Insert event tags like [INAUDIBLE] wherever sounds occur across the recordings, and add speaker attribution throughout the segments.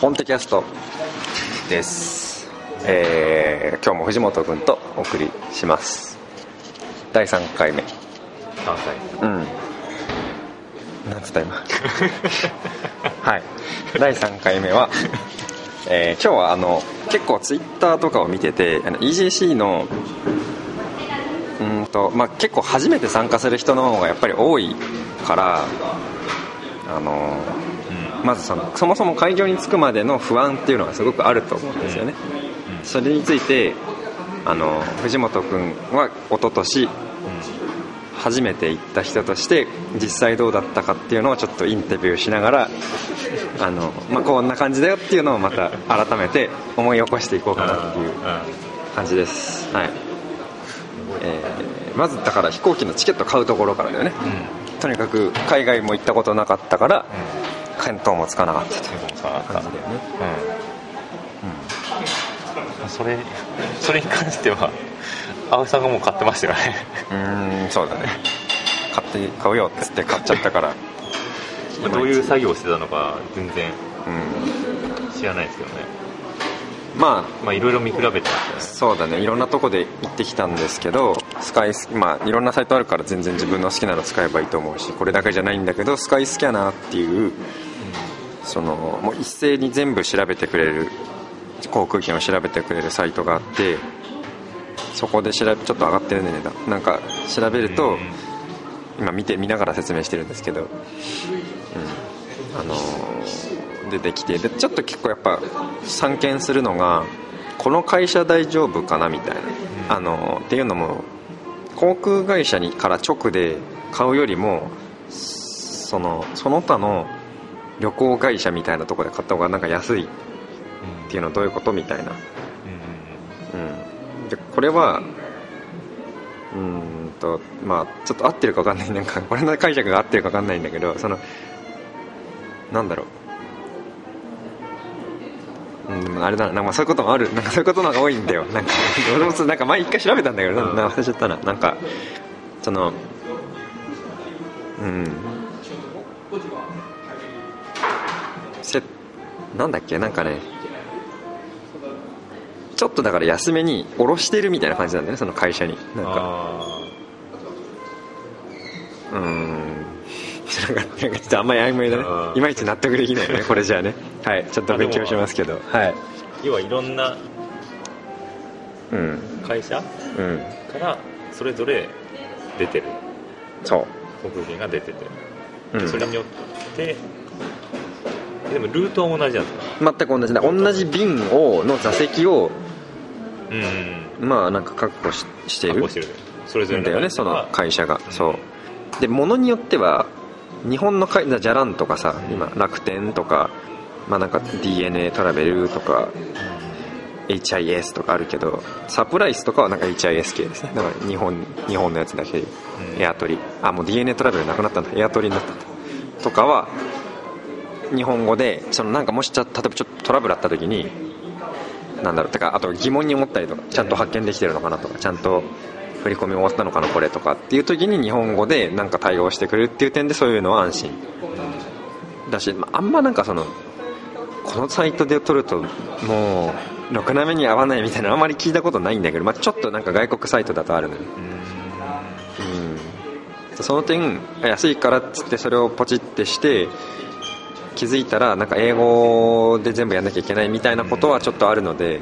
Speaker 1: ポンテキャストです、えー今日も藤本君とお送りします。第3回目。
Speaker 2: 関西
Speaker 1: うん。なんつった今？[LAUGHS] はい。第3回目は、えー今日はあの結構ツイッターとかを見ててあの EGC のうーんと、まあ、結構初めて参加する人の方がやっぱり多いからあのまずそのそもそも会場に着くまでの不安っていうのがすごくあると思うんですよね、それについてあの藤本君は一昨年初めて行った人として実際どうだったかっていうのをちょっとインタビューしながらあの、まあ、こんな感じだよっていうのをまた改めて思い起こしていこうかなっていう感じです、はい。えーまずだから飛行機のチケット買うところからだよね。とにかく海外も行ったことなかったから見当もつかなかったという感じだよね
Speaker 2: うん。それそれに関しては青井さんがもう買ってましたよね。
Speaker 1: うーんそうだね。買って買うよっつって買っちゃったから。
Speaker 2: ま [LAUGHS] あどういう作業をしてたのか全然
Speaker 1: うん。
Speaker 2: 知らないですけどね。
Speaker 1: ま
Speaker 2: まあいろいろ見比べてま
Speaker 1: あ
Speaker 2: した
Speaker 1: そうだね。いろんなとこで行ってきたんですけどスカイスまあいろんなサイトあるから全然自分の好きなの使えばいいと思うしこれだけじゃないんだけどスカイスキャナーっていうそのもう一斉に全部調べてくれる航空券を調べてくれるサイトがあってそこで調べちょっと上がってるね値段なんか調べると、
Speaker 2: うん。
Speaker 1: 今見て見ながら説明してるんですけど、うん、あのー出てきてでちょっと結構やっぱ散見するのがこの会社大丈夫かなみたいな、あのーっていうのも航空会社にから直で買うよりもそのその他の旅行会社みたいなところで買った方がなんか安い。っていうのはどういうことみたいな。うん、でこれはうーんとまあちょっと合ってるか分かんない。なんか [LAUGHS] これの解釈が合ってるか分かんないんだけどそのなんだろう。うんあれだな。なんかそういうこともある。なんかそういうことの方が多いんだよ。[LAUGHS] なんか俺もなんか前一回調べたんだけどなん。なんか忘れちゃったな。なんかそのうんせなんだっけ？なんかねちょっとだから安めに下ろしてるみたいな感じなんだよねその会社に。なんか。
Speaker 2: あ
Speaker 1: うーん。なんかなんかちょっとあんまり曖昧だね。いまいち納得できないよねこれじゃあね。はいちょっと勉強しますけど。はい。
Speaker 2: ー要はいろんな
Speaker 1: うん。
Speaker 2: 会社
Speaker 1: うん。
Speaker 2: からそれぞれ出てる。
Speaker 1: そう。
Speaker 2: 航空券が出てて、
Speaker 1: うん。
Speaker 2: それによってえでもルートは同じなんですか？
Speaker 1: 全く同じだ。同じ便をの座席を
Speaker 2: うん
Speaker 1: まあなんか確保ししている
Speaker 2: 確保してるそれぞれ
Speaker 1: んだよねその
Speaker 2: は
Speaker 1: 会社が。そう。で物によっては日本の会じゃらんとかさ今楽天とかまあなんか DNA トラベルとか HIS とかあるけどサプライズとかはなんか HIS 系ですね。だから日本日本のやつだけ。
Speaker 2: うん。
Speaker 1: エアトリ。あもう DNA トラベルなくなったんだ。エアトリになったんだ。とかは日本語でそのなんかもしちゃ例えばちょっとトラブルあった時になんだろうてかあと疑問に思ったりとかちゃんと発見できてるのかなとかちゃんと振り込み終わったのかなこれとかっていう時に日本語でなんか対応してくれるっていう点でそういうのは安心だし、まあんまなんかそのこのサイトで撮るともうろくな目に合わないみたいなあんまり聞いたことないんだけど、まあ、ちょっとなんか外国サイトだとあるのよ。うん。その点安いからっつってそれをポチってして気づいたらなんか英語で全部やんなきゃいけないみたいなことはちょっとあるので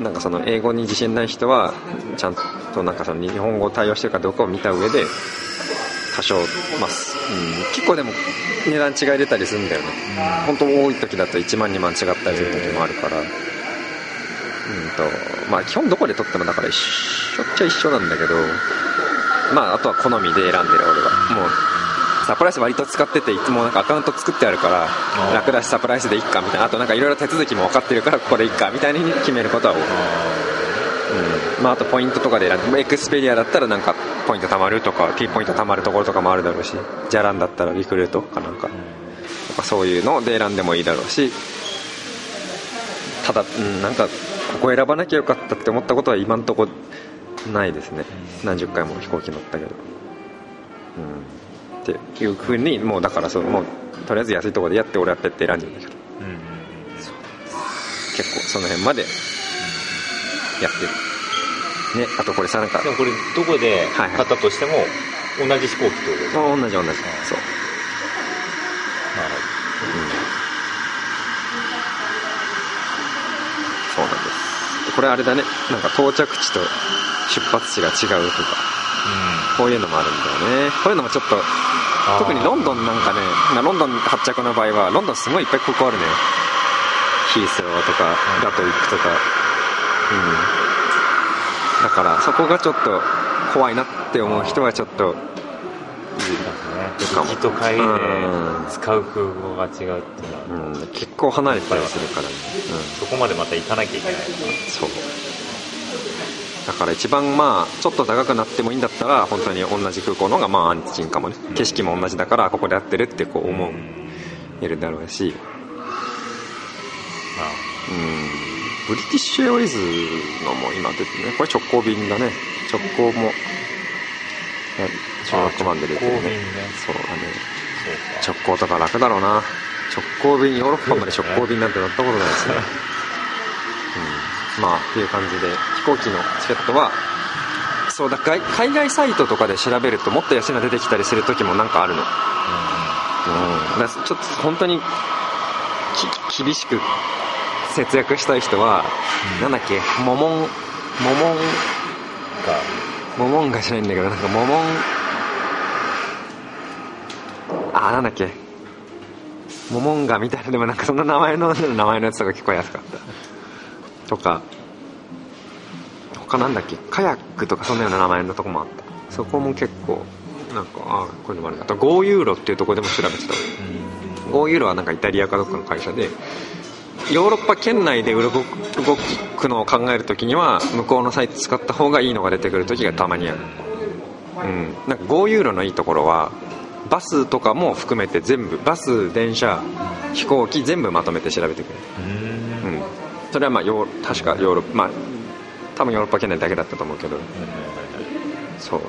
Speaker 1: なんかその英語に自信ない人はちゃんとなんかその日本語を対応してるかどうかを見た上で多少ます、うん、結構でも値段違い出たりするんだよね。本当多い時だと1万2万違ったりする時もあるから。うんとまあ基本どこで撮ってもだから一緒っちゃ一緒なんだけどまああとは好みで選んでる俺は。もうサプライズ割と使ってていつもなんかアカウント作ってあるから楽だしサプライズでいっかみたいな。あとなんかいろいろ手続きも分かってるからここでいっかみたいに決めることは多い。うん。まあ、あとポイントとかでエクスペリアだったらなんかポイント貯まるとか T ポイント貯まるところとかもあるだろうしジャランだったらリクルートかなんか。とかそういうので選んでもいいだろうしただ、うん、なんかここ選ばなきゃよかったって思ったことは今んとこないですね。何十回も飛行機乗ったけど、うん、っていうふうにもうだからそうもうとりあえず安いところでやって俺はペッて選んでるんだけど
Speaker 2: うんうん
Speaker 1: 結構その辺までやってる。ねあとこれさなんか
Speaker 2: でもこれどこで
Speaker 1: はいはい。
Speaker 2: 買ったとしても同じ飛行機ってことですか？
Speaker 1: あ同じ同じ。そう。
Speaker 2: なる
Speaker 1: そうなんです。でこれあれだね。なんか到着地と出発地が違うとかこういうのもあるんだよね。こういうのもちょっと
Speaker 2: ー。
Speaker 1: 特にロンドンなんかねまあロンドン発着の場合はロンドンすごいいっぱい空港あるね。ヒースローとか
Speaker 2: うん
Speaker 1: ガトウィックとか。うん。だからそこがちょっと怖いなって思う人はちょっと
Speaker 2: 行きと帰りで
Speaker 1: うん。
Speaker 2: 使う空港が違うっていうのは。
Speaker 1: うん、結構離れたりするからね、
Speaker 2: そこまでまた行かなきゃいけない
Speaker 1: うん、そうだから一番まあちょっと高くなってもいいんだったら本当に同じ空港の方がまあ安心かもね。景色も同じだからここでやってるってこう思えるだろうし。うん。ブリティッシュエアウェイズのも今出てるね。これ直行便だね。直行も16万で出てるね。そうだね。直行とか楽だろうな。直行便ヨーロッパまで直行便なんて乗ったことないですね、[LAUGHS] うん、まあっていう感じで飛行機のチケットはそうだ海海外サイトとかで調べるともっと安いの出てきたりする時もなんかあるの、うん、だからちょっと本当にき厳しく節約したい人は、
Speaker 2: うん。
Speaker 1: なんだっけモモンモモン
Speaker 2: か
Speaker 1: モモンガじゃないんだけどなんかモモンあなんだっけモモンガみたいなでもなんかそんな名前の名前のやつとか結構安かったとか他なんだっけ？カヤックとかそんなような名前のとこもあった。そこも結構なんかあこういうのもあるな。あと5ユーロっていうところでも調べてた。5ユーロはなんかイタリアかどっかの会社でヨーロッパ圏内で動くのを考えるときには向こうのサイト使った方がいいのが出てくるときがたまにある、うん、なんか5ユーロのいいところはバスとかも含めて全部バス電車飛行機全部まとめて調べてくれる、
Speaker 2: うん
Speaker 1: うん、それはまあヨー確かヨーロッパまあ多分ヨーロッパ圏内だけだったと思うけど。そう。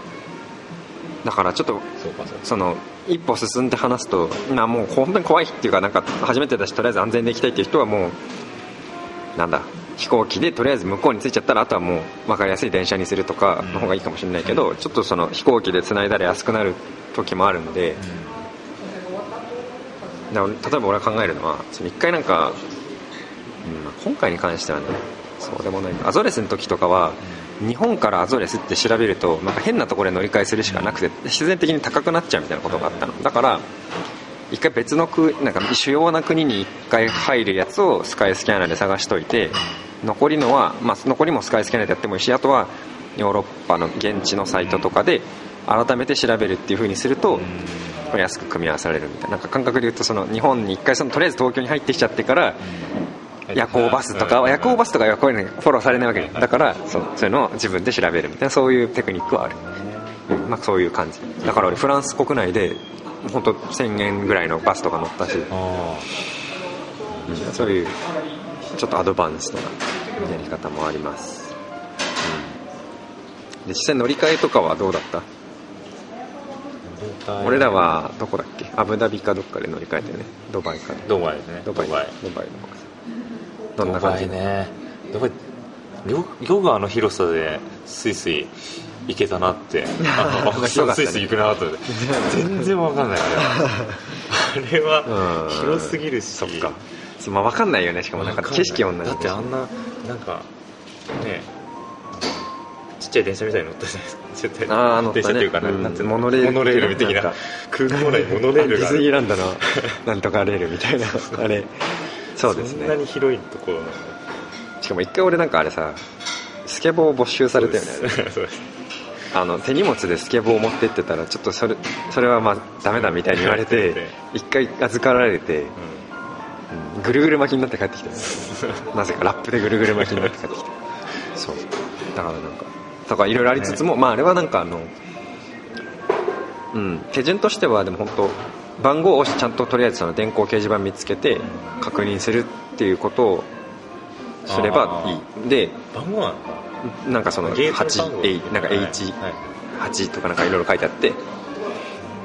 Speaker 1: だからちょっと
Speaker 2: そ
Speaker 1: の一歩進んで話すとなもう本当に怖いっていうかなんか初めてだしとりあえず安全で行きたいっていう人はもうなんだ飛行機でとりあえず向こうに着いちゃったらあとはもう分かりやすい電車にするとかの方がいいかもしれないけど、ちょっとその飛行機で繋いだら安くなる時もあるん。で、例えば俺が考えるのはその一回なんか、今回に関してはねそうでもない。アゾレスの時とかは日本からアゾレスって調べるとなんか変なところで乗り換えするしかなくて必然的に高くなっちゃうみたいなことがあったの。だから一回別の国なんか主要な国に一回入るやつをスカイスキャナーで探しといて残りのは、まあ、残りもスカイスキャナーでやってもいいしあとはヨーロッパの現地のサイトとかで改めて調べるっていう風にすると安く組み合わされるみたいな。なんか感覚で言うとその日本に一回そのとりあえず東京に入ってきちゃってから夜行バスとか夜行バスとかはこういうのにフォローされないわけだからそうそういうのを自分で調べるみたいなそういうテクニックはある、うん。まあ、そういう感じ。だから俺フランス国内で本当1000円ぐらいのバスとか乗ったし、
Speaker 2: あ
Speaker 1: うんそういうちょっと advanced なやり方もあります、うん。で実際乗り換えとかはどうだった？
Speaker 2: あ
Speaker 1: 俺らはどこだっけ？アブダビかどっかで乗り換えてね。ドバイか。
Speaker 2: ドバイね。
Speaker 1: ドバイ。
Speaker 2: ドバイ。
Speaker 1: ドバイのどんな感じ？
Speaker 2: ねドバイよよくあの広さでスイスイ行けたなって [LAUGHS] あのスイスイ行くなと思って全然わかんない [LAUGHS] あれはあれは
Speaker 1: うん
Speaker 2: 広すぎるし。
Speaker 1: そっか。まあ分かんないよねしかもなんか景色同じ。
Speaker 2: だってあんななんかねちっちゃい電車みたいに乗ったじゃないですかちっちゃい
Speaker 1: あー乗ったね。
Speaker 2: 電車っていうかな
Speaker 1: うん。
Speaker 2: なんて
Speaker 1: モノレール
Speaker 2: モノレール的な。
Speaker 1: なんか。
Speaker 2: 空港内にモノレール
Speaker 1: ディズニーランドのなんとかレールみたいなあれそうです
Speaker 2: そんな
Speaker 1: ね
Speaker 2: に広いところなの？
Speaker 1: しかも一回俺なんかあれさスケボーを没収されたよね。あの手荷物でスケボーを持ってってたらちょっとそれそれはまあダメだみたいに言われて一回預かられて、うん。ぐるぐる巻きになって帰ってきた [LAUGHS] なぜかラップでぐるぐる巻きになって帰ってきた。そう。だからなんかとかいろいろありつつも、まああれはなんかあのうん手順としてはでも本当番号をちゃんととりあえずその電光掲示板見つけて確認するっていうことをすればいい。で
Speaker 2: 番号なのか
Speaker 1: なんかその
Speaker 2: ゲートの番号
Speaker 1: 8なんか H8
Speaker 2: はい。はい。
Speaker 1: とかなんかいろいろ書いてあって。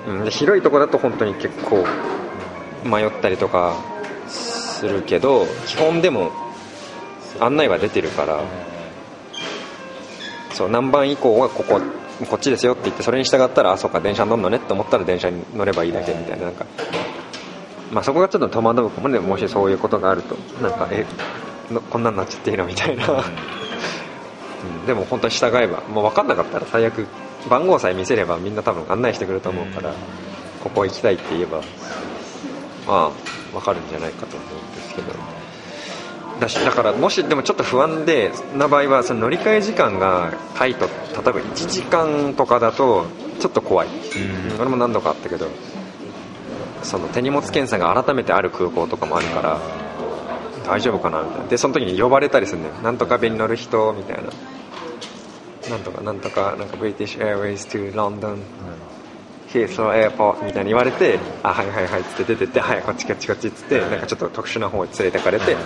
Speaker 1: うん、で広いとこだと本当に結構迷ったりとかするけど基本でも案内は出てるから。そう何番以降はこここっちですよって言ってそれに従ったらあそうか電車乗るのねって思ったら電車に乗ればいいだけみたいななんか。まあそこがちょっと戸惑うかもねもしそういうことがあるとなんかえのこんなんなっちゃっていいのみたいな、うん、でも本当に従えばもう分かんなかったら最悪番号さえ見せればみんな多分案内してくれると思うから、ここ行きたいって言えばまあ分かるんじゃないかと思うんですけどだしだからもしでもちょっと不安でな場合はその乗り換え時間がタイト例えば1時間とかだとちょっと怖い、
Speaker 2: うん。
Speaker 1: 俺も何度かあったけどその手荷物検査が改めてある空港とかもあるから大丈夫かなみたいな。でその時に呼ばれたりするんだよ。なんとか便に乗る人みたいな。なんとかなんとかなんか British Airways to London ヒースローエアポートみたいに言われてあはいはいはいっつって出てってはいこっちこっちこっちっつってなんかちょっと特殊な方に連れてかれて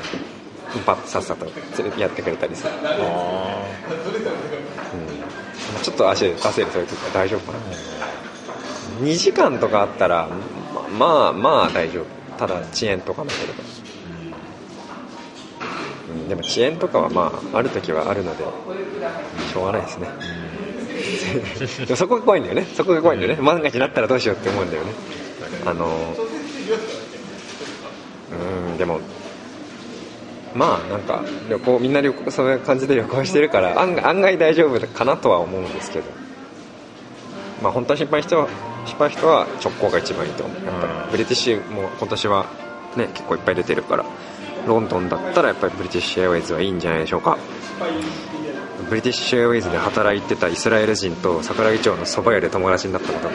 Speaker 1: パッとさっさとやってくれたりする、
Speaker 2: あ
Speaker 1: うん、ちょっと焦る焦るそういう時は大丈夫かな。2時間とかあったらまあまあ大丈夫。ただ遅延とかなければ、うん、でも遅延とかはまあある時はあるのでしょうがないですね。でもそこが怖いんだよね。そこが怖いんだよね。万が一になったらどうしようって思うんだよね。あのうん。でもまあなんか旅行みんな旅行そういう感じで旅行してるから案外案外大丈夫かなとは思うんですけど。まあ本当は心配人は心配人は直行が一番いいと思う。やっぱり
Speaker 2: うん。
Speaker 1: ブリティッシュも今年はね結構いっぱい出てるから。ロンドンだったらやっぱりブリティッシュエアウェイズはいいんじゃないでしょうか。ブリティッシュエアウェイズで働いてたイスラエル人と桜木町の蕎麦屋で友達になったことが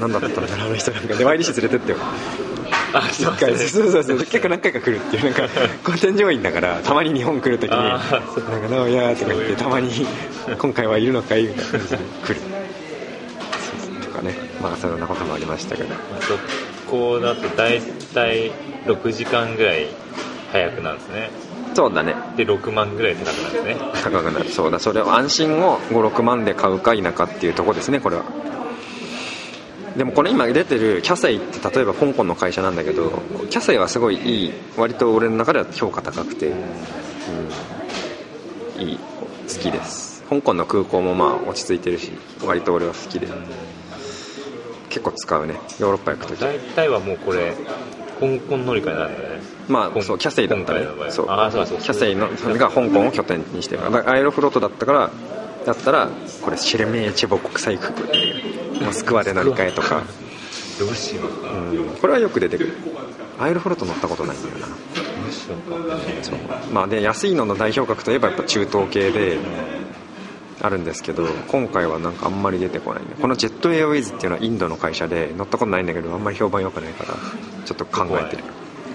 Speaker 1: 何だったんだろうあの人なんか。出前利子連れてってよ。
Speaker 2: あ
Speaker 1: 一回そうそうそう。結構何回か来るっていうなんかこう添乗員だからたまに日本来るときに「なん
Speaker 2: あー
Speaker 1: かどうや」とか言ってたまに「[LAUGHS] 今回はいるのかい?」みたいな感じで来る。とかね。まあそんなこともありましたけど。
Speaker 2: そこだと大体6時間ぐらい早くなるんですね。
Speaker 1: そうだね。
Speaker 2: で6万ぐらい高くなるんですね。
Speaker 1: 高くなる。そうだ。それを安心を56万で買うか否かっていうとこですねこれはでもこれ今出てるキャセイって例えば香港の会社なんだけどキャセイはすごいいい割と俺の中では評価高くて、うん、いい好きです。香港の空港もまあ落ち着いてるし割と俺は好きで。結構使うね。ヨーロッパ行く時。
Speaker 2: 大体はもうこれ香港乗り換えなんだね。香
Speaker 1: まあそうキャセイだったね。そう。
Speaker 2: あそうそう
Speaker 1: キャセイのそれが香港を拠点にしてる。アエロフロートだったからだったらこれシェルメーチェボ国際空港っていう。モスクワで乗り換えとか、
Speaker 2: どうしよう。か
Speaker 1: うん、これはよく出てくる。アエロフロート乗ったことないんだよな。
Speaker 2: どうしようか
Speaker 1: そう。まあで安いのの代表格といえばやっぱ中東系であるんですけど今回はなんかあんまり出てこないね。このジェットエアウェイズっていうのはインドの会社で乗ったことないんだけどあんまり評判良くないからちょっと考えてる。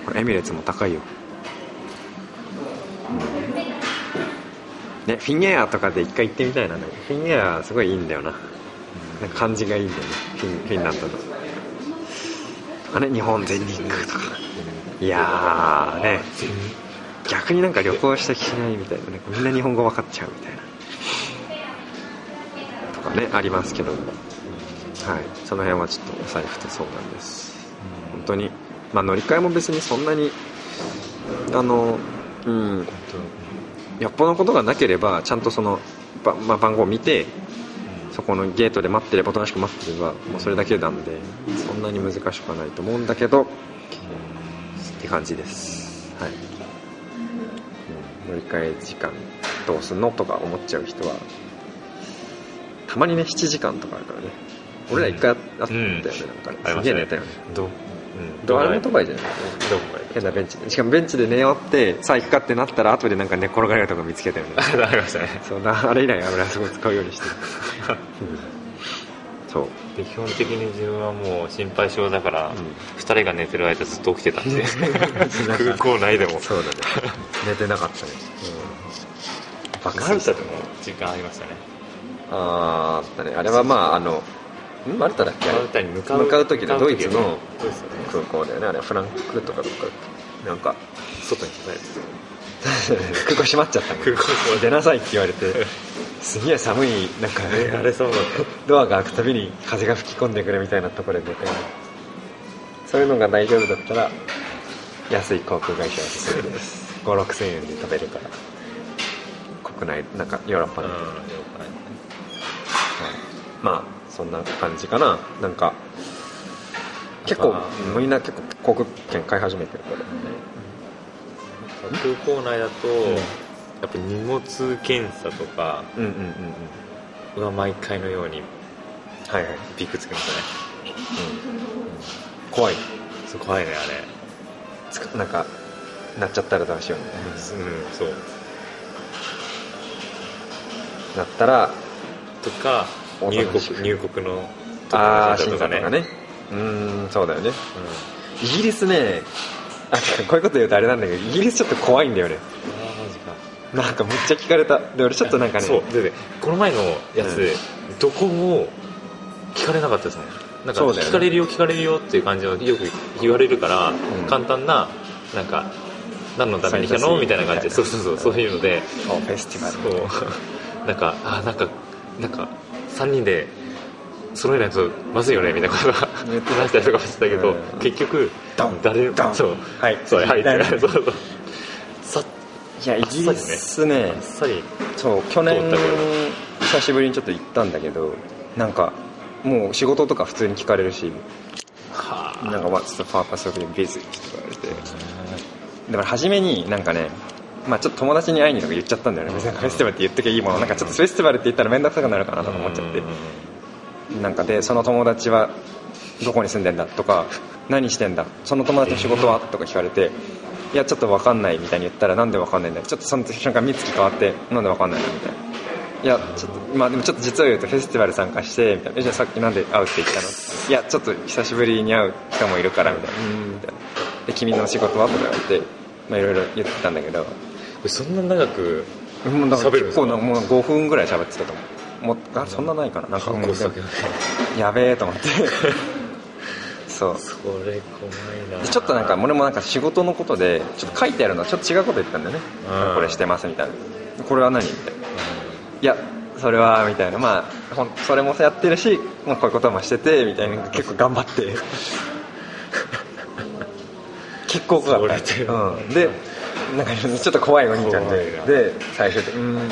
Speaker 1: これエミレーツも高いよ、うんね、フィンエアとかで一回行ってみたいな、ね、フィンエアすごいいいんだよな。なんか感じがいいんだよね。フィンフィンランドの。あれ日本全日空とか。いやーね。逆になんか旅行した気しないみたいなね。みんな日本語分かっちゃうみたいな。とかねありますけどはい。その辺はちょっとお財布と相談です。本当に。まあ乗り換えも別にそんなにあのうん。よっぽどのことがなければちゃんとその、ばまあ、番号を見てそこのゲートで待ってればおとなしく待ってればもうそれだけなんでそんなに難しくはないと思うんだけどって感じです。はい、うん乗り換え時間どうすんのとか思っちゃう人はたまにね7時間とかあるからね。俺ら一回ああったよね、
Speaker 2: うん。
Speaker 1: なんかね。す
Speaker 2: ありましたね。
Speaker 1: げえ寝たよね。
Speaker 2: どうん。
Speaker 1: ドアルメとかじゃない。
Speaker 2: どこか
Speaker 1: 変なベンチで。しかもベンチで寝ようってさあ行くかってなったら後でなんか寝転がれるとこ見つけたよね。[LAUGHS]
Speaker 2: ありましたね。
Speaker 1: そうなあれ以来俺はすごい使うようにしてる。そう。
Speaker 2: で基本的に自分はもう心配性だから、
Speaker 1: ん。
Speaker 2: 二人が寝てる間ずっと起きてたんで。[LAUGHS] 空港内でも。
Speaker 1: そうだね。寝てなかったね、うん、爆
Speaker 2: マル
Speaker 1: 睡した
Speaker 2: タでも時間ありましたね。
Speaker 1: あーあったね。あれはまああのんマルタだっけ？
Speaker 2: マルタに向かう
Speaker 1: 向かう時のドイツの空港だよね。あれはフランクフルトかどっかなんか
Speaker 2: 外に出ないです。
Speaker 1: 空港閉まっちゃったの
Speaker 2: 空港
Speaker 1: 出なさいって言われて [LAUGHS] すげえ寒いなんか
Speaker 2: あれそうだっ
Speaker 1: ドアが開くたびに風が吹き込んでくるみたいなところで寝てそういうのが大丈夫だったら安い航空会社はおすすめです。5 6千円で飛べるから。国内なんかヨーロッパの、
Speaker 2: たうん
Speaker 1: はい。まあそんな感じかな。なんか結構みんな結構航空券買い始めてるから
Speaker 2: 空港内だと、
Speaker 1: ん。
Speaker 2: やっぱ荷物検査とか
Speaker 1: うんうんうんうん。
Speaker 2: は毎回のように
Speaker 1: はいはい、
Speaker 2: ビッグつきましたね
Speaker 1: 怖い。
Speaker 2: そう怖いねあれ。
Speaker 1: つかなんかなっちゃったらどうしようみたいな。
Speaker 2: うんそう。
Speaker 1: なったら
Speaker 2: とか
Speaker 1: 大
Speaker 2: 入国入国。の
Speaker 1: ああ審
Speaker 2: 審査とかね。
Speaker 1: うーんそうだよね。イギリスねあこういうこと言うとあれなんだけどイギリスちょっと怖いんだよね。
Speaker 2: ああマジか。
Speaker 1: なんかめっちゃ聞かれた。で俺ちょっとなんかね
Speaker 2: そうでねこの前のやつで、
Speaker 1: うん。
Speaker 2: どこも聞かれなかったですもんなんか聞かれるよ聞かれるよっていう感じのよく言われるから、
Speaker 1: ん。
Speaker 2: 簡単ななんか何のために来たの？みたいな。感じで。そうそうそうそういうので。
Speaker 1: フェスティバル。
Speaker 2: そう。なんかあなんかなんか3人で揃えないとまずいよねみたいなことが
Speaker 1: 言って
Speaker 2: 話したりとかもしてたけど、
Speaker 1: うん。
Speaker 2: 結局誰
Speaker 1: ドン。
Speaker 2: そう。
Speaker 1: はい。
Speaker 2: そうはい。そうそう。さっ
Speaker 1: いやイギリスね。
Speaker 2: あっさり。
Speaker 1: そう去年久しぶりにちょっと行ったんだけどなんかもう仕事とか普通に聞かれるし
Speaker 2: はあ。
Speaker 1: なんか「What's the purpose of your visit?」って言われて。だから初めになんかねまあちょっと友達に会いにとか言っちゃったんだよね。別にフェスティバルって言っときゃいいもの。なんかちょっとフェスティバルって言ったら面倒くさくなるかなとか思っちゃって。なんかでその友達はどこに住んでんだ？とか何してんだその友達の仕事は？とか聞かれていやちょっと分かんないみたいに言ったらなんで分かんないんだよ？ちょっとその瞬間三月変わってなんで分かんないの？みたいないやちょっとまあでもちょっと実を言うとフェスティバル参加してみたいなえじゃあさっきなんで会うって言ったのいやちょっと久しぶりに会う人もいるからみたいなうんみたいなで君の仕事は？とか言われてまあいろいろ言ってたんだけど
Speaker 2: そんな長く
Speaker 1: 結構なもう5分ぐらい喋ってたと思う。もうあそんなないかななんかもうやべえと思って。[LAUGHS] そう。
Speaker 2: それ怖いな。
Speaker 1: ちょっとなんか俺もなんか仕事のことでちょっと書いてあるのはちょっと違うこと言ったんだよね。
Speaker 2: うん。
Speaker 1: これしてますみたいな。これは何？みたいな。いやそれはみたいな。まあほんそれもやってるし、まあ、こういうこともしててみたいな。結構頑張って。[LAUGHS] 結構怖かった。うん、でなんかちょっと怖いお兄ちゃんでで最終的に「うーん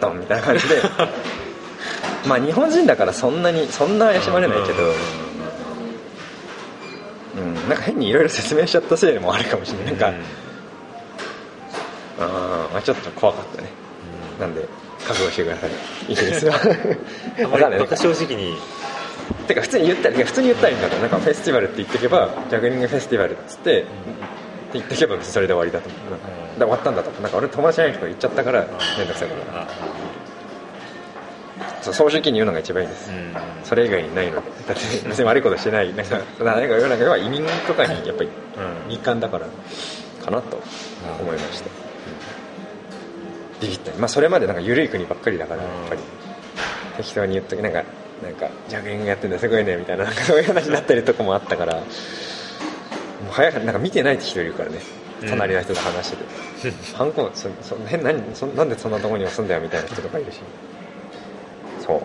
Speaker 1: ドン」みたいな感じで。[LAUGHS] まあ日本人だからそんなにそんな怪しまれないけど、うん、なんか変にいろいろ説明しちゃったせいでもあるかもしれない。なんか、まあちょっと怖かったね。なんで覚悟してください。イギリスは
Speaker 2: あ
Speaker 1: 分かんない。
Speaker 2: まり正直に。
Speaker 1: てか普通に言ったら普通に言ったらいいんだからなんかフェスティバルって言ってけばジャグリングフェスティバルっつって、って言ってけば別にそれで終わりだと。思う
Speaker 2: うん
Speaker 1: で終わったんだと。なんか俺友達じゃない人が言っちゃったから面倒くさいから
Speaker 2: あ
Speaker 1: そう総書記に言うのが一番いいです、
Speaker 2: うん。
Speaker 1: それ以外にないので。だって別に悪いことしてない。なんか誰が世の中では移民とかにやっぱり
Speaker 2: うん。
Speaker 1: 敏感だからかなと思いました、ビビったまあそれまでなんか緩い国ばっかりだからやっぱり。適当に言っときなんかなんかジャグリングやってんだすごいねみたいな。そういう話になったりとかもあったからもう早くなんか見てないって人いるからね。
Speaker 2: うん。
Speaker 1: 隣の人と話してて。[LAUGHS] ハンコそそ変何そなんでそんなとこに押すんだよみたいな人とかいるし。そう。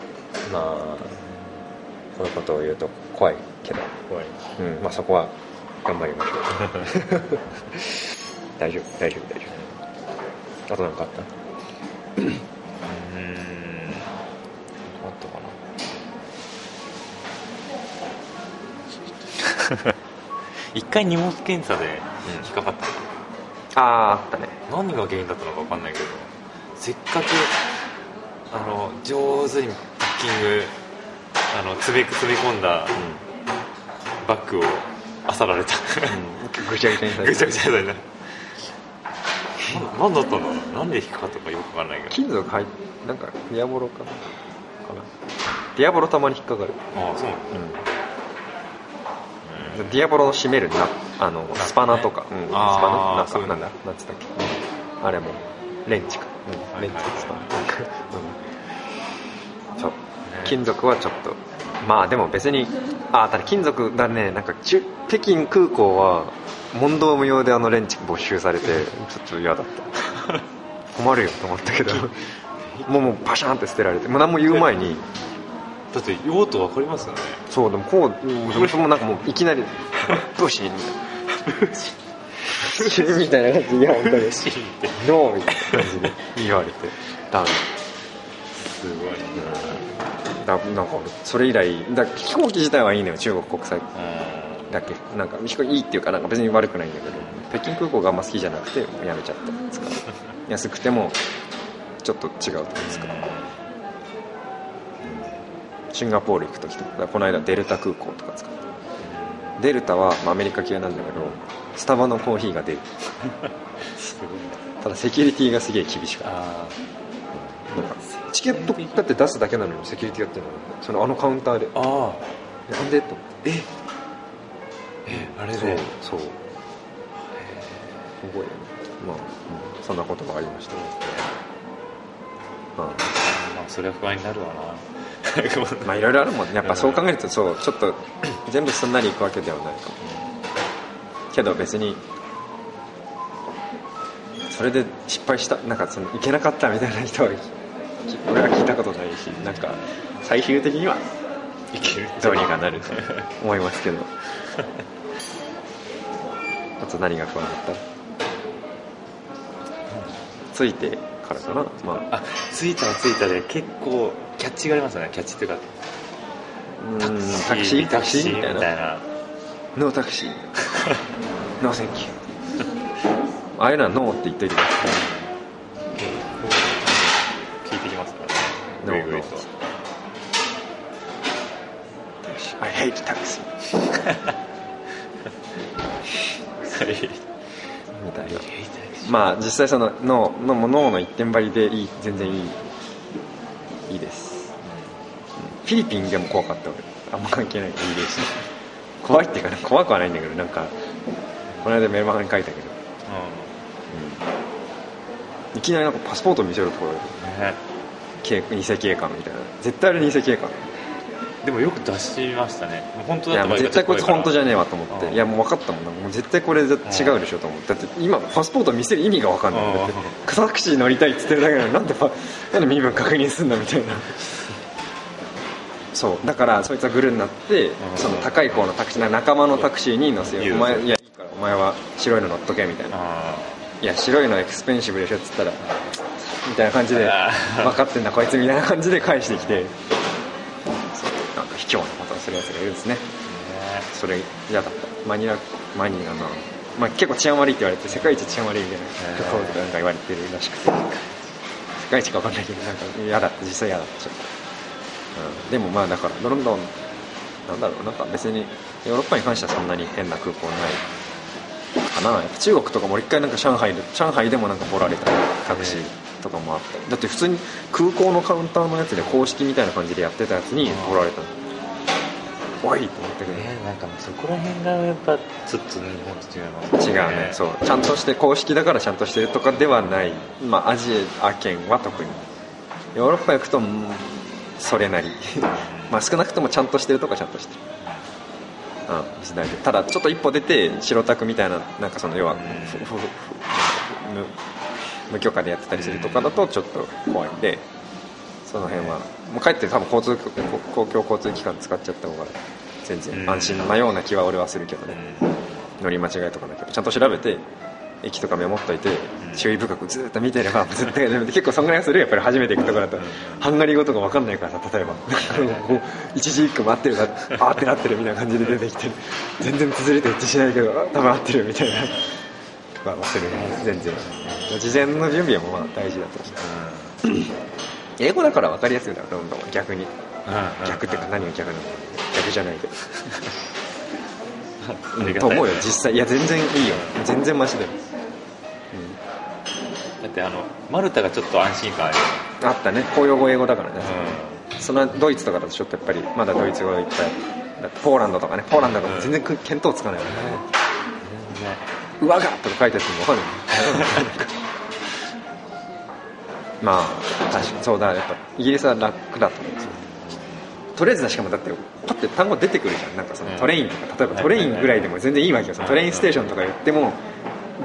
Speaker 1: まあそういうことを言うと怖いけど。
Speaker 2: 怖い。
Speaker 1: うん。まあそこは頑張りましょう。[LAUGHS] 大丈夫大丈夫大丈夫。あと何かあった？
Speaker 2: うーん。あったかな一回荷物検査で引っかかった。の、
Speaker 1: あああったね。
Speaker 2: 何が原因だったのか分かんないけどせっかくあの上手にパッキングあの詰め詰め込んだバッグを漁られた。
Speaker 1: ぐちゃぐちゃにされ
Speaker 2: ぐちゃ
Speaker 1: て
Speaker 2: ぐちゃにされた。何だったんだろうなんで引っかかったかよく分かんないけど。
Speaker 1: 金属入っなんかディアボロかなかな。ディアボロたまに引っかかる。
Speaker 2: ああそうなの？
Speaker 1: うんディアボロの締めるなあのスパナとか、うん、スパナ？なんかなんだなんつったっけ、あれもレンチか、うん、レンチとスパナ、[LAUGHS] うん、そう。金属はちょっとまあでも別にあただ金属だねなんか中北京空港は問答無用であのレンチ没収されてちょっと嫌だった。[LAUGHS] 困るよと思ったけど [LAUGHS] もうもうパシャンって捨てられてもう何も言う前に
Speaker 2: だって用途分かりますよね。
Speaker 1: そうでもこうでもなんかもういきなり「ブシン」みたいな「シン」みたいな感じでいや本当に。
Speaker 2: シーンって「
Speaker 1: ノー」みたいな感じで。言われてダメ
Speaker 2: すごいね
Speaker 1: だなんか俺それ以来だ飛行機自体はいいのよ中国国際
Speaker 2: う
Speaker 1: だけ。なんか飛行機いいっていうかなんか別に悪くないんだけど北京空港があんま好きじゃなくてやめちゃったんですか。ら [LAUGHS] 安くてもちょっと違うと思うんですか。らシンガポール行く時とかこの間デルタ空港とか使って。デルタは、まあ、アメリカ系なんだけどスタバのコーヒーが出る。ただセキュリティがすげえ厳しかった。チケットだって出すだけなのにセキュリティやってるのそのあのカウンターで。
Speaker 2: あああ
Speaker 1: なんでと思って。
Speaker 2: ええあれで？
Speaker 1: そうそう。すごいよねまあ、うん。そんなこともありました、うん
Speaker 2: まあそれは不安になるわな [LAUGHS]
Speaker 1: まあいろいろあるもんね。やっぱそう考えるとそうちょっと全部すんなりいくわけではない。かもけど別にそれで失敗したなんかそのいけなかったみたいな人は俺は聞いたことないしなんか最終的にはい
Speaker 2: ける
Speaker 1: どうにかなると思いますけど。[LAUGHS] あと何が不安だった？ついてからかな。まあ。
Speaker 2: あ着いたら着いたで結構キャッチがありますよねキャッチっていうか。
Speaker 1: うんタクシータクシーみ
Speaker 2: み
Speaker 1: たいな。
Speaker 2: たいな。
Speaker 1: ノータクシー。[LAUGHS] ノーセンキュー。ああいうのはノーって言っといてくださ
Speaker 2: 聞いてきますか？ら
Speaker 1: ノー
Speaker 2: ねぐいぐいと。
Speaker 1: い I hate taxi みたいなまあ実際そのノーのもノーの一点張りでいい全然いい。いいです、ィリピンでも怖かった俺あんま関係ない怖いっていうかね怖くはないんだけどなんかこの間メルマガに書いたけど、うん。いきなりなんかパスポート見せろとか言われて
Speaker 2: ね。
Speaker 1: 警偽警官みたいな。絶対あれ偽警官。
Speaker 2: でもよく出しましたね。本当
Speaker 1: いや
Speaker 2: だと
Speaker 1: 絶対こいつ本当じゃねえわと思っ
Speaker 2: うん。
Speaker 1: ていやもう分かったもんな。もう絶対これ違うでしょと思って。だって今パスポート見せる意味が分かんない
Speaker 2: うん。
Speaker 1: だってタクシー乗りたいっつってるだけなのになんでパなんで身分確認すんだみたいなそう。だからそいつはグルになって
Speaker 2: ん。
Speaker 1: その高い方のタクシーな仲間のタクシーに乗せよ
Speaker 2: いうう
Speaker 1: お前いやいいからお前は白いの乗っとけみたいな。
Speaker 2: あ
Speaker 1: いや白いのエクスペンシブルでしょっつったらみたいな感じで分かってんだこいつみたいな感じで返してきて。なんか卑怯なことをするやつがいるんですね。それ嫌だった。マニラマニラな、まあ、結構治安悪いって言われて世界一治安悪いみたいなところとかなんか言われてるらしくて。世界一か分かんないけどなんか嫌だった実際嫌だったちょっと、うん、でもまあだからロンドンなんだろうなんか別にヨーロッパに関してはそんなに変な空港ないかな。やっぱ中国とかも俺一回なんか上海で上海でもなんかボられたタクシーとかもあったりだって普通に空港のカウンターのやつで公式みたいな感じでやってたやつにボられたの。おいと思った。けど
Speaker 2: ねなんかそこら辺がやっぱちょっと日本と違います
Speaker 1: 違うね。そう。ちゃんとして公式だからちゃんとしてるとかではない、まあ、アジア圏は特に。ヨーロッパ行くとうんそれなり。[LAUGHS] まあ少なくともちゃんとしてるとかちゃんとしてる。うん時代で。ただちょっと一歩出て白タクみたいななんかその要は、無許可でやってたりするとかだとちょっと怖いんでその辺は。もう帰って多分交通公共交通機関使っちゃった方が全然安心なような気は俺はするけどね、乗り間違いとかだけど。ちゃんと調べて駅とかメモっといて注意深くずっと見てれば [LAUGHS] 絶対結構そんぐらいするよやっぱり初めて行くところだとハンガリー語とか分かんないからさ例えば。こう [LAUGHS] 一時一句待ってるからあーってなってるみたいな感じで出てきて全然崩れて一致しないけどあ多分合ってるみたいな。とか忘れる全然。事前の準備はまあ大事だと思う。英語だから分かりやすいだろロンドンは逆に。逆っていうか何が逆なの逆じゃないけど。[LAUGHS] うんと思うよ実際。いや全然いいよ。全然マシだよ、
Speaker 2: だってあのマルタがちょっと安心感ある
Speaker 1: うん、あったね。公用語英語だからね、
Speaker 2: う
Speaker 1: そのドイツとかだとちょっとやっぱりまだドイツ語いっぱいポーランドとかね。ポーランドとか全然く見当つかないもんね
Speaker 2: ん。全然「
Speaker 1: うわが!」とか書いてあっても分かんない。[LAUGHS] まあ確かにそうだ。やっぱイギリスは楽だと思うんですよ。とりあえずしかもだってパッて単語出てくるじゃん。なんかその
Speaker 2: うん。
Speaker 1: トレインとか例えばトレインぐらいでも全然いいわけよ。そのトレインステーションとか言っても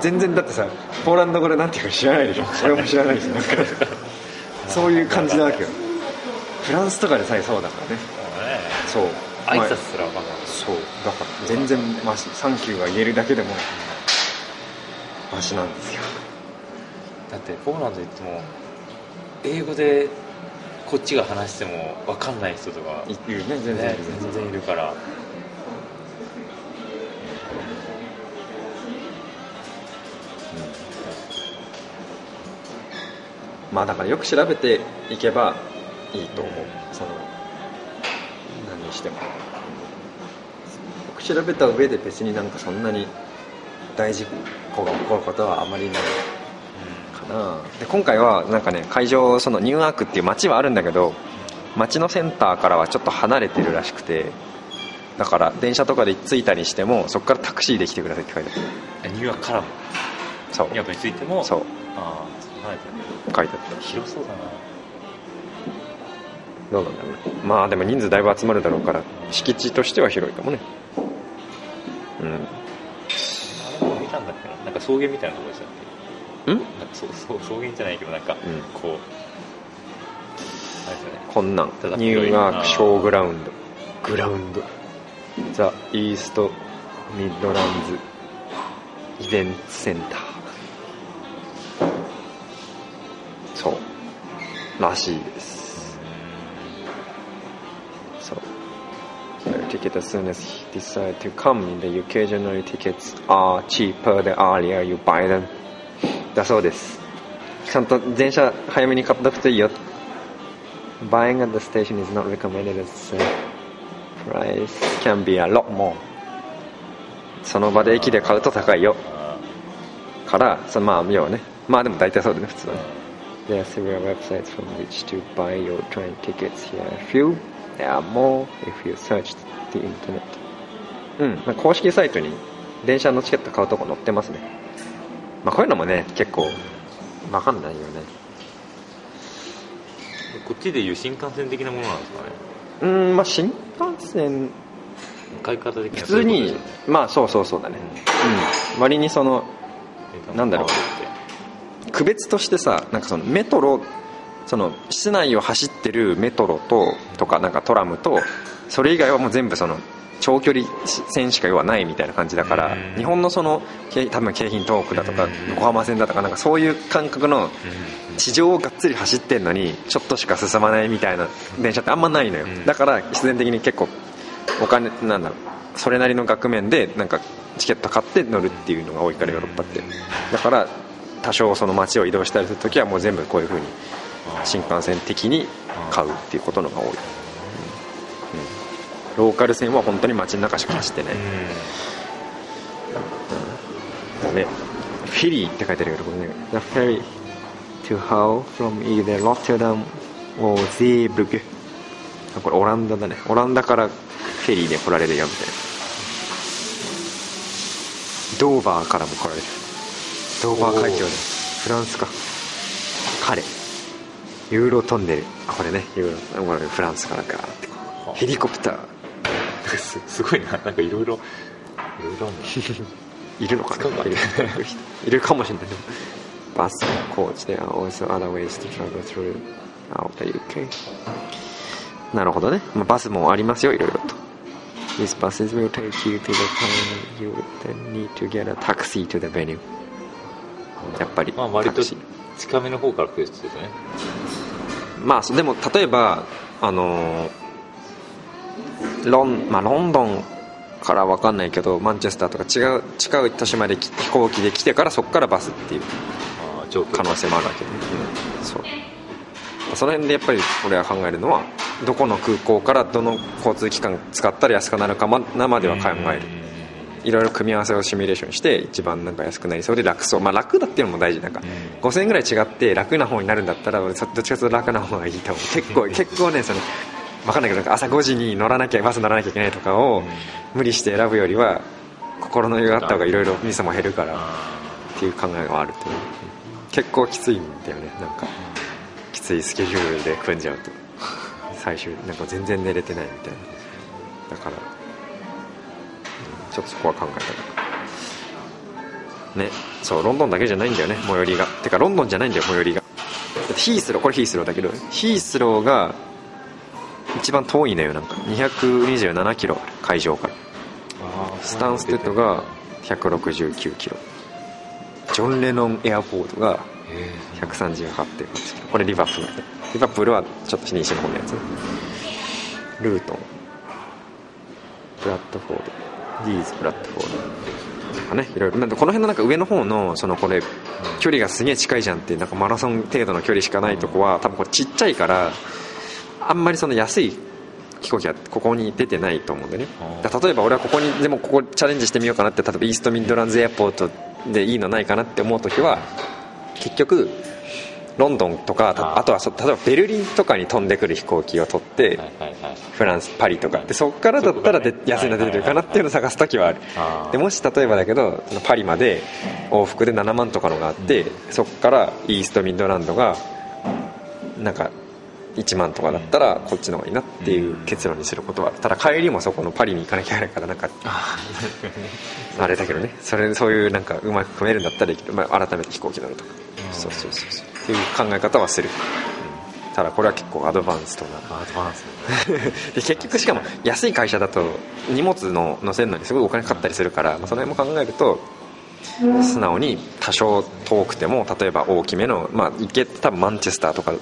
Speaker 1: 全然だってさポーランド語でなんていうか知らないでしょ？俺も知らないしなんか。そういう感じなわけよ。フランスとかでさえそうだからね。そう。
Speaker 2: 挨拶
Speaker 1: まあ
Speaker 2: すら分かんない。
Speaker 1: そう。だから全然マシ。サンキューが言えるだけでもマシなんですよ。
Speaker 2: だってポーランド行っても英語でこっちが話しても分かんない人とか
Speaker 1: いるね全然いる。
Speaker 2: ね全然いるから
Speaker 1: まあだからよく調べていけばいいと思う。その何にしても。よく調べた上で別になんかそんなに大事故が起こることはあまりないかな。で今回はなんかね会場そのニューアークっていう街はあるんだけど街のセンターからはちょっと離れてるらしくてだから電車とかで着いたりしてもそこからタクシーで来てくださいって書いてある。
Speaker 2: ニューヨークからも？
Speaker 1: そう。
Speaker 2: ニューヨークについても？
Speaker 1: そう。
Speaker 2: ああ
Speaker 1: 書いてあった
Speaker 2: 広そうだな
Speaker 1: どうなんだろうねまあでも人数だいぶ集まるだろうから敷地としては広いかもね。うん。
Speaker 2: あれも見たんだっけな？なんか草原みたいなところでしたっけ？
Speaker 1: ん？
Speaker 2: なんかそうそう草原じゃないけどなんか、
Speaker 1: ん。
Speaker 2: こうあれですよね。
Speaker 1: こんなん。
Speaker 2: ただ
Speaker 1: ニューアークショーグラウンド。グラウンド。ザ・イースト・ミッドランズイベントセンターそうらしいですそう ticket as soon as you decide to come in the UK generally tickets are cheaper the earlier you buy them だそうですちゃんと電車早めに買っとくといいよ Buying at the station is not recommended as uh, price can be a lot more その場で駅で買うと高いよからそのまあ要はねまあでも大体そうだね普通はね There are several websites from which to buy your train tickets here. A few. There are more if you search the internet. うんまあ公式サイトに電車のチケット買うとこ載ってますね。まあこういうのもね結構わかんないよね。
Speaker 2: こっちでいう新幹線的なものなんですかね。
Speaker 1: うんまあ新幹線。
Speaker 2: 買い方的に
Speaker 1: 普通にまあそうそうそうだね。うん。割にそのなんだろう区別としてさなんかそのメトロその市内を走ってるメトロととかなんかトラムとそれ以外はもう全部その長距離線しか要はないみたいな感じだから
Speaker 2: うん。
Speaker 1: 日本のそのけ多分京浜東北だとか
Speaker 2: うん。
Speaker 1: 横浜線だとかなんかそういう感覚の
Speaker 2: うん。
Speaker 1: 地上をがっつり走ってんのにちょっとしか進まないみたいな電車ってあんまないのよ。
Speaker 2: うん。
Speaker 1: だから必然的に結構お金なんだろうそれなりの額面でなんかチケット買って乗るっていうのが多いからヨーロッパって。だから多少その街を移動したりするときはもう全部こういう風に新幹線的に買うっていうことのが多い、うん。うんローカル線は本当に街の中しか走ってない、ね。フェリーって書いてあるけどこれね。The ferry to Hull from either Rotterdam or Zeebrugge あこれオランダだね。オランダからフェリーで来られるよみたいな。ドーバーからも来られるドーバー海峡で。フランスか。彼。ユーロトンネル。あこれね。ユーロこれフランスからガーって。こうヘリコプター。
Speaker 2: す [LAUGHS] すごいな。なんかいろいろ。いろいろある [LAUGHS]
Speaker 1: いるのかいるかもしれない。バスコーチ there are also other ways to travel through out the UK なるほどね、まあ、バスもありますよいろいろと。These buses will take you to the town. You would then need to get a taxi to the venue やっぱり
Speaker 2: まあ割と近めの方から来る人ですね。
Speaker 1: まあでも例えばあのーロン,、まあ、ロンドンから分かんないけどマンチェスターとか違う近い都市までき飛行機で来てからそこからバスっていう可能性もあるわけね、うんそう。その辺でやっぱり俺は考えるのはどこの空港からどの交通機関使ったら安くなるかままでは考えるいろいろ組み合わせをシミュレーションして一番なんか安くなりそうで楽そう。まあ楽だっていうのも大事。なんか、
Speaker 2: うん。
Speaker 1: 5000円ぐらい違って楽な方になるんだったらどっちかというと楽な方がいいと思う。[LAUGHS] 結構結構ねその分かんないけどなんか朝5時に乗らなきゃバス乗らなきゃいけないとかを無理して選ぶよりは心の余裕があった方がい。ろいろミスも減るからっていう考えがあると結構きついんだよね。なんかきついスケジュールで組んじゃうと。最終なんか全然寝れてないみたいな。だから、うんちょっとそこは考えたね。そうロンドンだけじゃないんだよね最寄りが。てかロンドンじゃないんだよ最寄りが。ヒースローこれヒースローだけどヒースローが一番遠いのよなんか。227キロ会場から。スタンステッドが169キロ。ジョン・レノンエアポートが138.8キロ。これリバプールリバプールはちょっと西の方のやつ。ルートン。プラットフォードディーズプラットフォードとかねいろいろ。なんでこの辺のなんか上の方のそのこれ距離がすげえ近いじゃんってなんかマラソン程度の距離しかないとこは多分これちっちゃいからあんまりその安い飛行機はここに出てないと思うんでね。例えば俺はここにでもここチャレンジしてみようかなって例えばイーストミッドランズエアポートでいいのないかなって思う時は結局ロンドンとか
Speaker 2: あ
Speaker 1: とはそ例えばベルリンとかに飛んでくる飛行機を取って
Speaker 2: はいはいはい
Speaker 1: フランスパリとか。でそこからだったらで
Speaker 2: ね。
Speaker 1: 安いの出てるかなっていうのを探す時はある。でもし例えばだけどパリまで往復で7万とかのがあって、そこからイーストミッドランドがなんか1万とかだったらこっちの方がいいなっていう結論にすることはただ帰りもそこのパリに行かなきゃいけないから [LAUGHS] なんかあれだけどね。それそういうなんかうまく組めるんだったらまあ、改めて飛行機乗るとか。そうそうそうそうっていう考え方はする。ただこれは結構アドバンストな
Speaker 2: アドバンス [LAUGHS]
Speaker 1: で結局しかも安い会社だと荷物の乗せるのにすごいお金かかったりするから、まあ、その辺も考えると素直に多少遠くても例えば大きめのまあ行け多分マンチェスターとか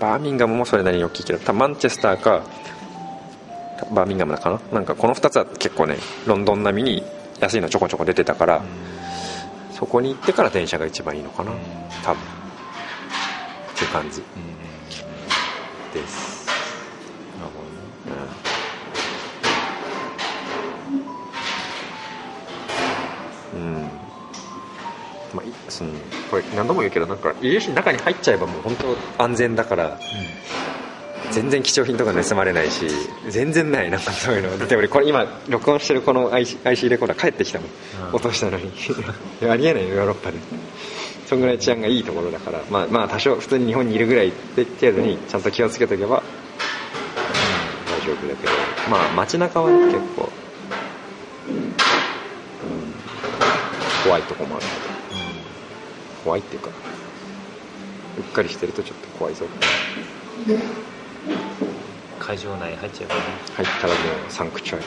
Speaker 1: バーミンガムもそれなりに大きいけど多分マンチェスターかバーミンガムだかな？なんかこの2つは結構ねロンドン並みに安いのちょこちょこ出てたからそこに行ってから電車が一番いいのかな。多分って感じです。
Speaker 2: なるほどね。
Speaker 1: うん。まあいそのこれ何度も言うけどなんか入り口の中に入っちゃえばもう本当安全だから全然貴重品とか盗まれないし全然ないなんかそういうの。だって俺これ今録音してるこの IC, IC レコーダー帰ってきたもん、
Speaker 2: うん。
Speaker 1: 落としたのに。[LAUGHS] ありえないよヨーロッパでそんぐらい治安がいいところだからまあまあ多少普通に日本にいるぐらいで程度にちゃんと気をつけとけば、大丈夫だけどまあ街中はね結構、うん、怖いとこもある。けど怖いっていうかうっかりしてるとちょっと怖いぞ。
Speaker 2: 会場内入っちゃえばね。
Speaker 1: 入ったらもうサンクチュアリ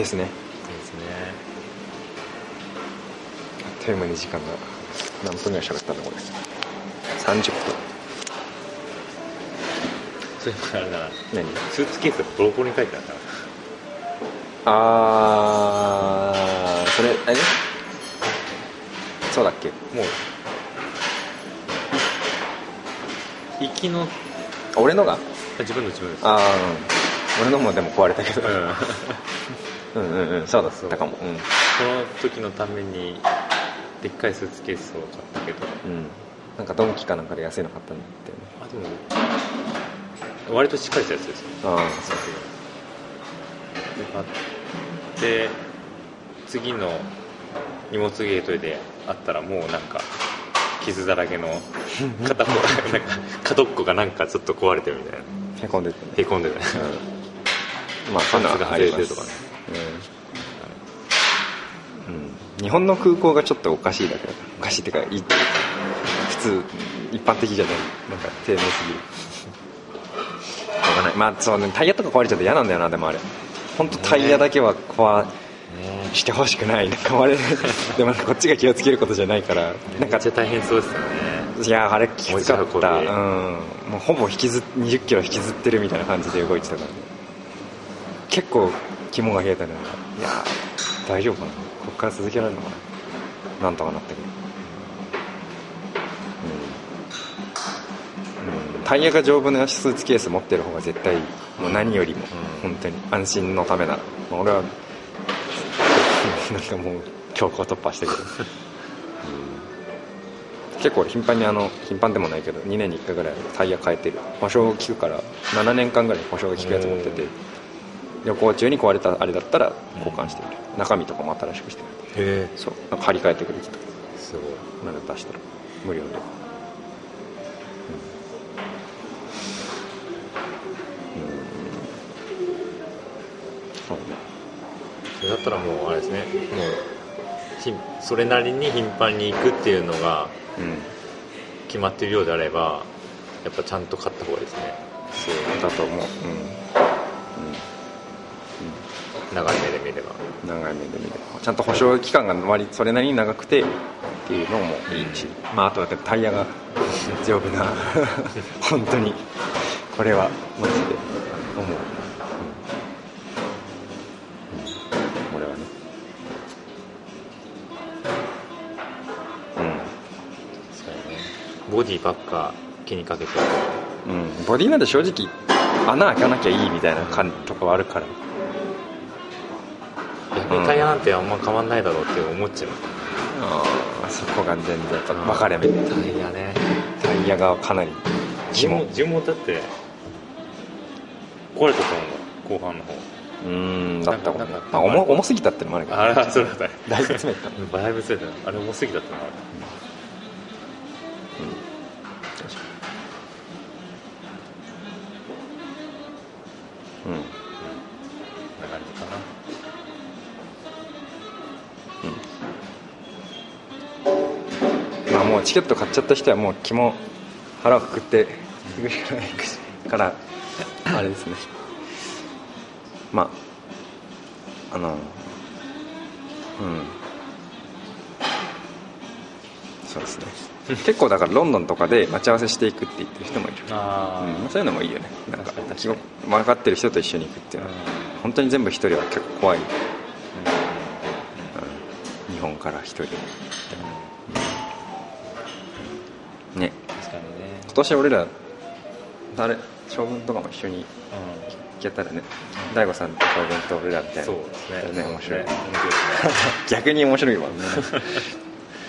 Speaker 1: ですね。
Speaker 2: ですね。
Speaker 1: あっという間に時間が何分ぐらい喋ったんだこれ。30分。
Speaker 2: そういあれだな
Speaker 1: 何？
Speaker 2: スーツケースがボロボロに書いてあったな
Speaker 1: あーそれあれそうだっけ？
Speaker 2: もう。行きの
Speaker 1: 俺のが？
Speaker 2: あ自分の自分です。
Speaker 1: ああ、うん、俺のもでも壊れたけど。
Speaker 2: うん
Speaker 1: うんうんうん。そうだっ
Speaker 2: そう。
Speaker 1: たかも。うん。
Speaker 2: その時のためにでっかいスーツケースを買ったけど。
Speaker 1: うん。なんかドンキかなんかで安いの買ったんだって。
Speaker 2: あでも割としっかりしたやつですよ。
Speaker 1: ああ
Speaker 2: で買って次の荷物ゲートであったらもうなんか傷だらけの片方なんか角っこがなんかちょっと壊れてるみたいな。
Speaker 1: へこんでてね。
Speaker 2: へこんでる
Speaker 1: うん。まあそういうの
Speaker 2: が外れてるとかね
Speaker 1: うん、うん、日本の空港がちょっとおかしいだけだからおかしいっていうかい普通一般的じゃない。なんか丁寧すぎる。わかんない。まあそうねタイヤとか壊れちゃって嫌なんだよなでもあれ。本当タイヤだけは壊してほしくないなんかあれでもこっちが気をつけることじゃないから。なんか
Speaker 2: めっちゃ大変そうですよね。
Speaker 1: いやあれきつかった、うん、もうほぼ引きず2 0キロ引きずってるみたいな感じで動いてたから、ね、結構肝が冷えたのがいや大丈夫かな。こっから続けられるのかな。なんとかなったけどうん、うん、タイヤが丈夫なスーツケース持ってる方が絶対もう何よりも本当に安心のためなら、まあ俺はなんかもう強行突破したけど結構頻繁にあの頻繁でもないけど2年に1回ぐらいタイヤ変えてる。保証が効くから7年間ぐらい保証が効くやつ持ってて。旅行中に壊れたあれだったら交換してる。中身とかも新しくしてる。
Speaker 2: へえ。
Speaker 1: そう。なんか張り替えてくれてた
Speaker 2: すごい。
Speaker 1: なんか出したら無料で、うん。うん。そうね。
Speaker 2: それだったらもうあれですね。もうひそれなりに頻繁に行くっていうのが
Speaker 1: うん。
Speaker 2: 決まっているようであればやっぱちゃんと買った方がいいですね。
Speaker 1: そう。だと思う。うん、
Speaker 2: 長い目で見れば。
Speaker 1: うん、長い目で見れば。ちゃんと保証期間が割それなりに長くてっていうのもいいし、まあ、あとはタイヤが丈夫な [LAUGHS] 本当に。これはマジで思う、うん。うん。俺はね。
Speaker 2: ボディばっか気にかけて。
Speaker 1: うん、うん、ボディなんて正直穴開かなきゃいいみたいな感じとかはあるから
Speaker 2: タイヤなんてあんま変わんないだろうって思っちゃう、
Speaker 1: ああそこが全然やっぱ分かれ目
Speaker 2: タイヤね
Speaker 1: タイヤがかなり
Speaker 2: 自
Speaker 1: 肝
Speaker 2: 分自分もだって壊れたと思う後半の方。
Speaker 1: うーんだったも。ん重重すぎたってのもあるけど。
Speaker 2: あれそうだね [LAUGHS]
Speaker 1: だいぶ詰めた。
Speaker 2: だいぶ強いた。あれ重すぎたってのがある
Speaker 1: チケット買っちゃった人はもう肝腹をくくって行くしかないから。あれですね。まああのうん。そうですね。結構だからロンドンとかで待ち合わせしていくって言ってる人もいる。
Speaker 2: あ
Speaker 1: うん、そういうのもいいよね。なんか分かってる人と一緒に行くっていうのは。本当に全部一人は結構怖い、うん。日本から一人今年俺ら誰将軍とかも一緒に行けたらね大悟さんと将軍と俺らみたいな。
Speaker 2: そうですね。
Speaker 1: ね面白い
Speaker 2: ね。[LAUGHS]
Speaker 1: 逆に面白いわ。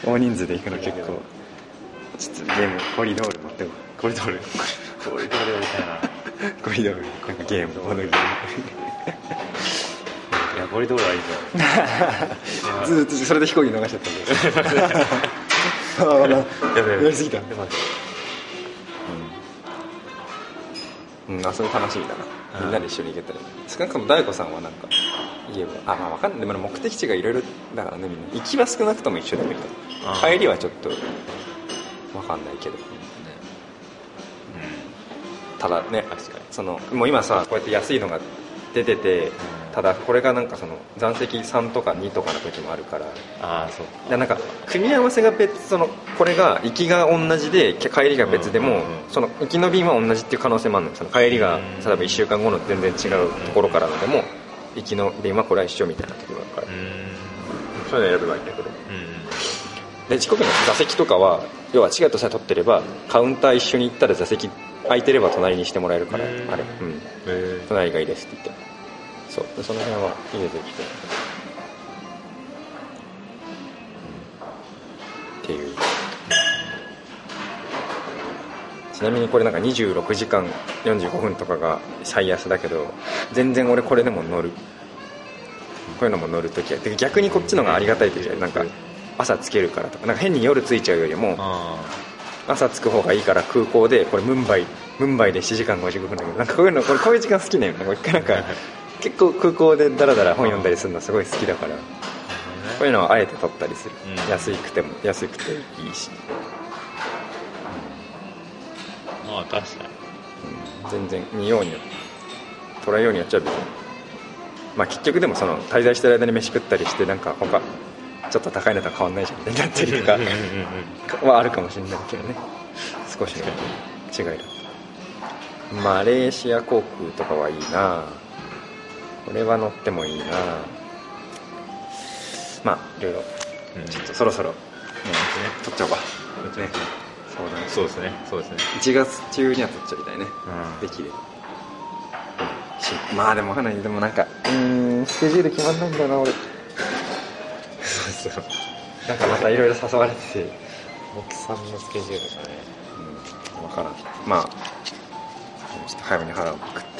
Speaker 1: 大人数で行くの結構ちょっとゲームコリドール持ってこ
Speaker 2: コリドール。コリドールやりたいな。
Speaker 1: コリドール。なんかゲームボードゲーム
Speaker 2: いやコリドールはいいぞ。[LAUGHS]
Speaker 1: ずーっとそれで飛行機逃しちゃったんで [LAUGHS]
Speaker 2: やべ
Speaker 1: やりすぎたうん、あそれ楽しみだな。みんなで一緒に行けたら少なくとも大悟さんはなんか言えばあまあ分かんない。でも目的地がいろいろだからねみんな。行きは少なくとも一緒でもいいと。帰りはちょっと分かんないけど。ただね
Speaker 2: 確かに。
Speaker 1: そのもう今さこうやって安いのが出ててただこれがなんかその残席3とか2とかの時もあるから。
Speaker 2: ああそう。
Speaker 1: でなんか組み合わせが別そのこれが行きが同じで帰りが別でも、
Speaker 2: うんうんうん。
Speaker 1: その行きの便は同じっていう可能性もあるのよ。その帰りが
Speaker 2: うん
Speaker 1: 例えば1週間後の全然違うところからのでも行きの便はこれは一緒みたいな時もあるから、
Speaker 2: うーん。
Speaker 1: そういうの選べばいいんだけど。
Speaker 2: うん
Speaker 1: で遅刻の座席とかは要はチケットさえ取ってればカウンター一緒に行ったら座席空いてれば隣にしてもらえるから、
Speaker 2: うん。
Speaker 1: あれ、うん、
Speaker 2: え
Speaker 1: 隣がいいですって言ってそう。でその辺は家できて。っていう。ちなみにこれなんか26時間45分とかが最安だけど全然俺これでも乗る。こういうのも乗るときは。で逆にこっちのがありがたい時はなんか朝つけるからとか。なんか変に夜ついちゃうよりも
Speaker 2: あ
Speaker 1: 朝着く方がいいから空港でこれムンバイムンバイで7時間55分だけどなんかこういうのこれこういう時間好きねなんか一回なんか結構空港でダラダラ本読んだりするのすごい好きだから。こういうのはあえて取ったりする、
Speaker 2: うん
Speaker 1: 安くても安くていいし、
Speaker 2: ああ確かに。
Speaker 1: うん全然見ように捉えようにやっちゃう別にまあ結局でもその滞在してる間に飯食ったりしてなんか他ちょっと高いのと変わんないじゃんみたいになったりとか。はあるかもしれないけどね。少しの違いだマレーシア航空とかはいいなこれは乗ってもいいな。まあいろいろ
Speaker 2: うん。
Speaker 1: ちょっとそろそろ。
Speaker 2: うん
Speaker 1: 撮っちゃおうか。
Speaker 2: ね
Speaker 1: そうだね。
Speaker 2: そうですね。そうですね。
Speaker 1: 1月中には撮っちゃいたいね。
Speaker 2: うん。
Speaker 1: で。きるしまあでもわかんないでもなんかうーんスケジュール決まんないんだよな俺。
Speaker 2: そうそう。
Speaker 1: なんかまたいろいろ誘われてて。
Speaker 2: 僕さんのスケジュールがね。
Speaker 1: うん。分からん。まあちょっと早めに腹をくくって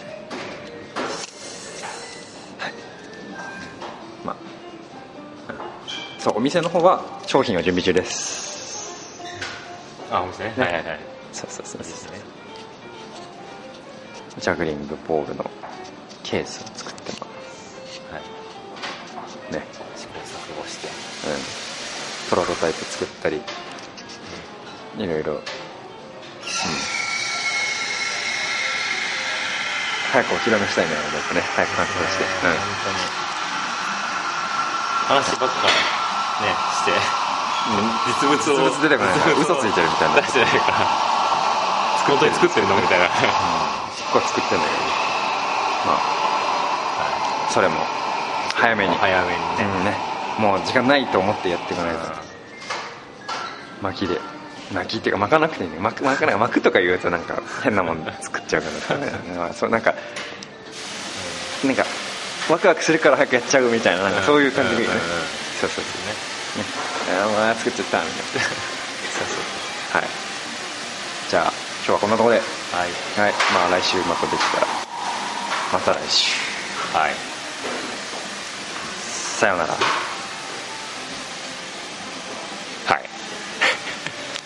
Speaker 1: そうお店の方は商品を準備中です。
Speaker 2: あそうですね。はいはいはい。
Speaker 1: そうそうそう
Speaker 2: ですね。
Speaker 1: ジャグリングボールのケースを作ってます。
Speaker 2: はい。
Speaker 1: プロトタイプ作ったりいろいろ、うん、早くお披露目したいね僕ね。早く完成して、
Speaker 2: 本当に。話ばっか。ねして。実物を
Speaker 1: 実物出てこないから。嘘ついてるみたいな。
Speaker 2: 出してないから。本当に作ってるのみたいな。
Speaker 1: すっごい作ってんだけどまあそれも。早めに。
Speaker 2: 早めにね、
Speaker 1: うんね。もう時間ないと思ってやっていかないと。巻きで。巻きっていうか巻かなくていいね。巻く巻かない。巻くとか言うとなんか変なもん作っちゃうから [LAUGHS] まあそうなんかなんかワクワクするから早くやっちゃうみたいななんかそういう感じでいね。
Speaker 2: うんうんうん
Speaker 1: そうそうそう。ね。ねああ作っちゃったみたいな。そうそうはい。じゃあ今日はこんなところで。
Speaker 2: はい。
Speaker 1: はい。まあ来週またできたら。また来週。
Speaker 2: はい。
Speaker 1: さようなら